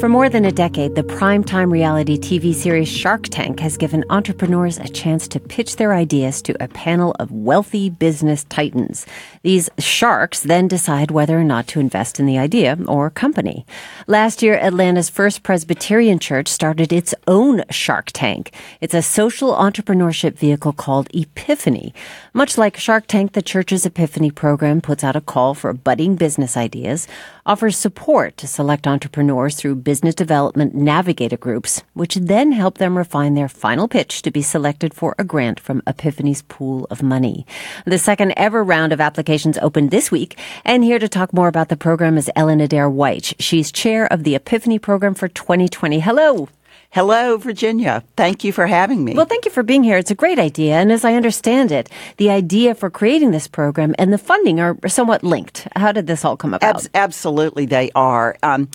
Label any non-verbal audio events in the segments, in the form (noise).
For more than a decade, the primetime reality TV series Shark Tank has given entrepreneurs a chance to pitch their ideas to a panel of wealthy business titans. These sharks then decide whether or not to invest in the idea or company. Last year, Atlanta's First Presbyterian Church started its own Shark Tank. It's a social entrepreneurship vehicle called Epiphany. Much like Shark Tank, the church's Epiphany program puts out a call for budding business ideas, offers support to select entrepreneurs through business development navigator groups, which then help them refine their final pitch to be selected for a grant from Epiphany's pool of money. The second ever round of applications opened this week, and here to talk more about the program is Ellen Adair Wyche. She's chair of the Epiphany program for 2020. Hello. Hello, Virginia. Thank you for having me. Well, thank you for being here. It's a great idea. And as I understand it, the idea for creating this program and the funding are somewhat linked. How did this all come about? Abs- absolutely, they are. Um,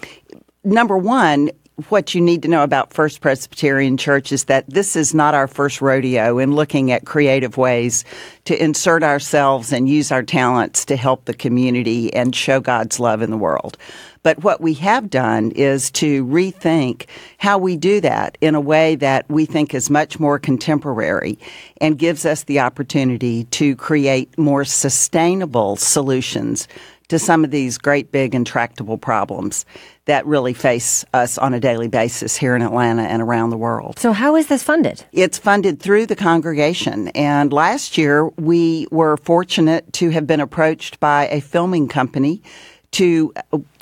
number one, what you need to know about First Presbyterian Church is that this is not our first rodeo in looking at creative ways to insert ourselves and use our talents to help the community and show God's love in the world. But what we have done is to rethink how we do that in a way that we think is much more contemporary and gives us the opportunity to create more sustainable solutions to some of these great big intractable problems that really face us on a daily basis here in Atlanta and around the world. So how is this funded? It's funded through the congregation. And last year we were fortunate to have been approached by a filming company to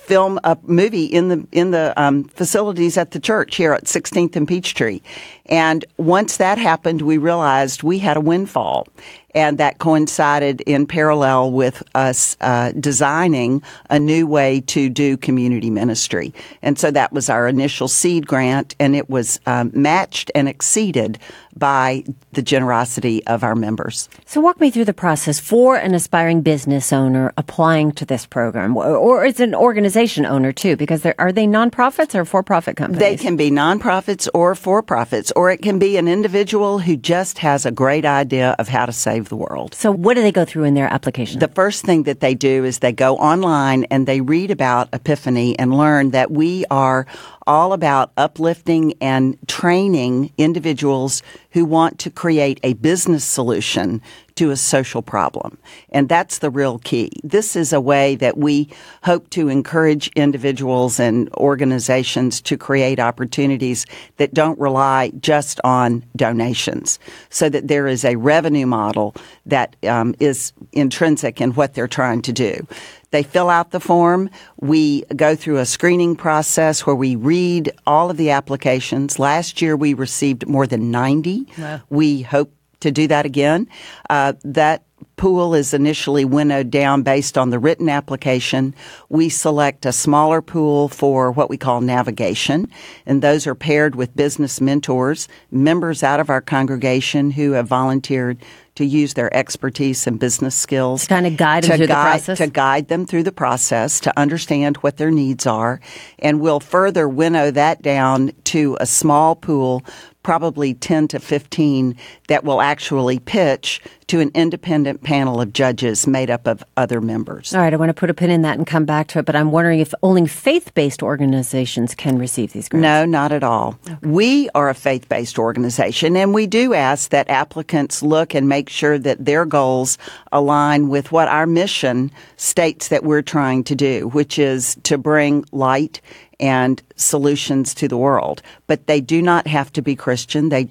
film a movie in the in the um, facilities at the church here at 16th and Peachtree. And once that happened, we realized we had a windfall, and that coincided in parallel with us uh, designing a new way to do community ministry. And so that was our initial seed grant, and it was um, matched and exceeded by the generosity of our members. So, walk me through the process for an aspiring business owner applying to this program, or, or it's an organization owner too, because are they nonprofits or for-profit companies? They can be nonprofits or for-profits, or it can be an individual who just has a great idea of how to save the world. So, what do they go through in their application? The first thing that they do is they go online and they read about Epiphany and learn that we are all about uplifting and training individuals who want to create a business solution to a social problem. And that's the real key. This is a way that we hope to encourage individuals and organizations to create opportunities that don't rely just on donations so that there is a revenue model that um, is intrinsic in what they're trying to do. They fill out the form. We go through a screening process where we read all of the applications. Last year we received more than 90. Wow. We hope to do that again. Uh, that pool is initially winnowed down based on the written application. We select a smaller pool for what we call navigation, and those are paired with business mentors, members out of our congregation who have volunteered to use their expertise and business skills to kind of guide them through guide, the process. To guide them through the process, to understand what their needs are, and we'll further winnow that down to a small pool probably 10 to 15 that will actually pitch to an independent panel of judges made up of other members. All right, I want to put a pin in that and come back to it, but I'm wondering if only faith based organizations can receive these grants. No, not at all. Okay. We are a faith based organization, and we do ask that applicants look and make sure that their goals align with what our mission states that we're trying to do, which is to bring light and solutions to the world. But they do not have to be Christian. They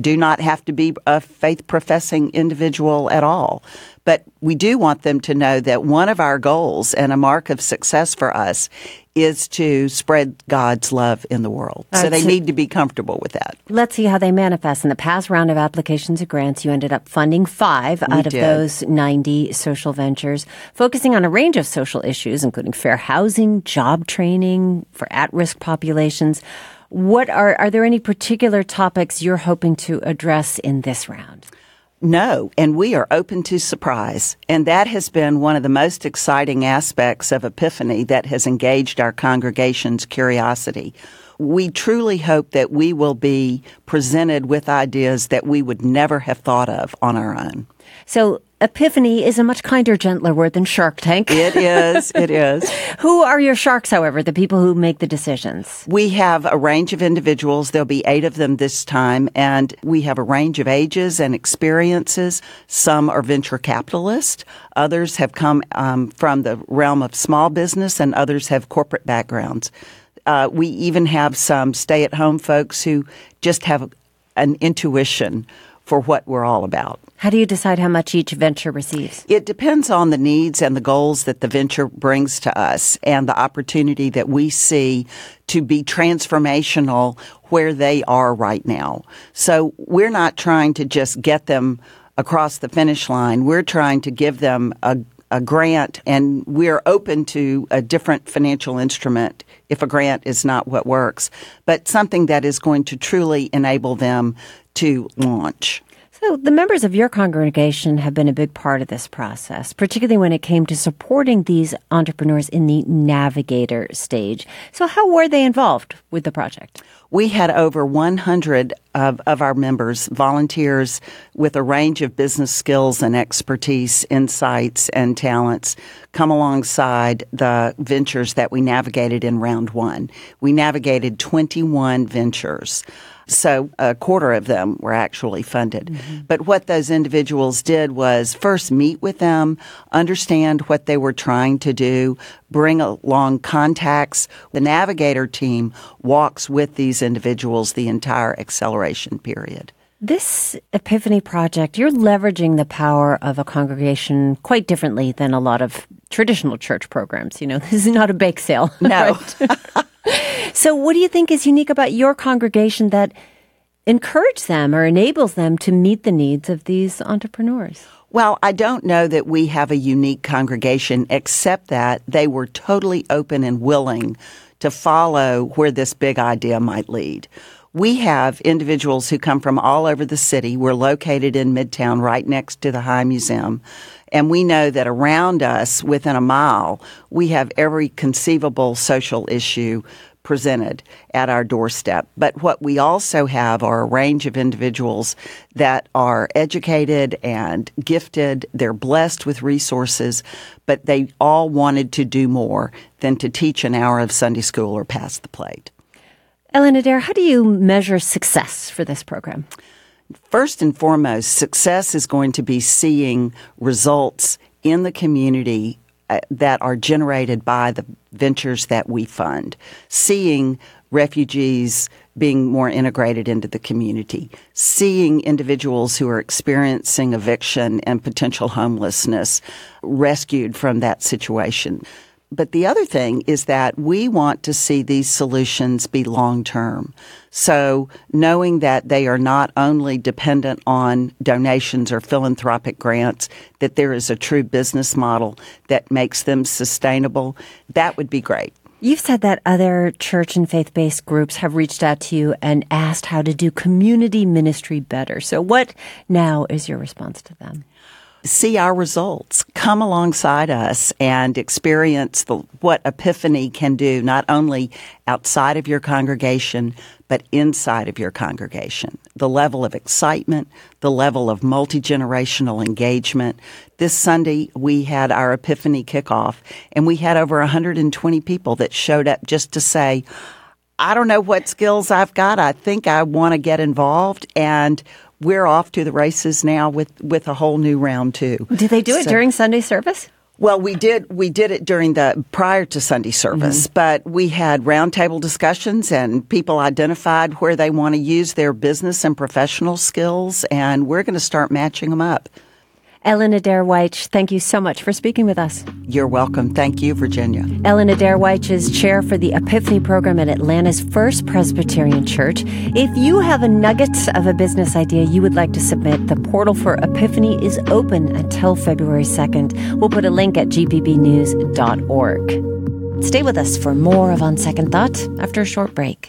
do not have to be a faith professing individual at all. But we do want them to know that one of our goals and a mark of success for us is to spread God's love in the world. so they need to be comfortable with that. Let's see how they manifest. In the past round of applications and grants, you ended up funding five we out of those 90 social ventures, focusing on a range of social issues, including fair housing, job training for at risk populations. What are, are there any particular topics you're hoping to address in this round? No, and we are open to surprise. And that has been one of the most exciting aspects of Epiphany that has engaged our congregation's curiosity. We truly hope that we will be presented with ideas that we would never have thought of on our own. So epiphany is a much kinder, gentler word than Shark Tank. It is. It is. (laughs) who are your sharks, however, the people who make the decisions? We have a range of individuals. There'll be eight of them this time, and we have a range of ages and experiences. Some are venture capitalists. Others have come um, from the realm of small business, and others have corporate backgrounds. Uh, we even have some stay at home folks who just have an intuition for what we're all about. How do you decide how much each venture receives? It depends on the needs and the goals that the venture brings to us and the opportunity that we see to be transformational where they are right now. So we're not trying to just get them across the finish line. We're trying to give them a a grant and we're open to a different financial instrument if a grant is not what works, but something that is going to truly enable them to launch. So, the members of your congregation have been a big part of this process, particularly when it came to supporting these entrepreneurs in the navigator stage. So, how were they involved with the project? We had over 100 of, of our members, volunteers with a range of business skills and expertise, insights, and talents come alongside the ventures that we navigated in round one. We navigated 21 ventures. So a quarter of them were actually funded. Mm-hmm. But what those individuals did was first meet with them, understand what they were trying to do, bring along contacts. The navigator team walks with these individuals the entire acceleration period. This Epiphany project, you're leveraging the power of a congregation quite differently than a lot of traditional church programs. You know, (laughs) this is not a bake sale. No. (laughs) So, what do you think is unique about your congregation that encourages them or enables them to meet the needs of these entrepreneurs? Well, I don't know that we have a unique congregation, except that they were totally open and willing to follow where this big idea might lead. We have individuals who come from all over the city. We're located in Midtown, right next to the High Museum. And we know that around us, within a mile, we have every conceivable social issue presented at our doorstep. But what we also have are a range of individuals that are educated and gifted. They're blessed with resources, but they all wanted to do more than to teach an hour of Sunday school or pass the plate. Ellen Adair, how do you measure success for this program? First and foremost, success is going to be seeing results in the community uh, that are generated by the ventures that we fund, seeing refugees being more integrated into the community, seeing individuals who are experiencing eviction and potential homelessness rescued from that situation. But the other thing is that we want to see these solutions be long term. So knowing that they are not only dependent on donations or philanthropic grants, that there is a true business model that makes them sustainable, that would be great. You've said that other church and faith based groups have reached out to you and asked how to do community ministry better. So, what now is your response to them? See our results. Come alongside us and experience the, what Epiphany can do, not only outside of your congregation, but inside of your congregation. The level of excitement, the level of multi generational engagement. This Sunday, we had our Epiphany kickoff, and we had over 120 people that showed up just to say, I don't know what skills I've got. I think I want to get involved. And we're off to the races now with, with a whole new round too. Did they do it during Sunday service? Well, we did we did it during the prior to Sunday service, mm-hmm. but we had roundtable discussions and people identified where they want to use their business and professional skills and we're going to start matching them up. Ellen Adair Wyche, thank you so much for speaking with us. You're welcome. Thank you, Virginia. Ellen Adair Wyche is chair for the Epiphany program at Atlanta's First Presbyterian Church. If you have a nugget of a business idea you would like to submit, the portal for Epiphany is open until February 2nd. We'll put a link at gpbnews.org. Stay with us for more of On Second Thought after a short break.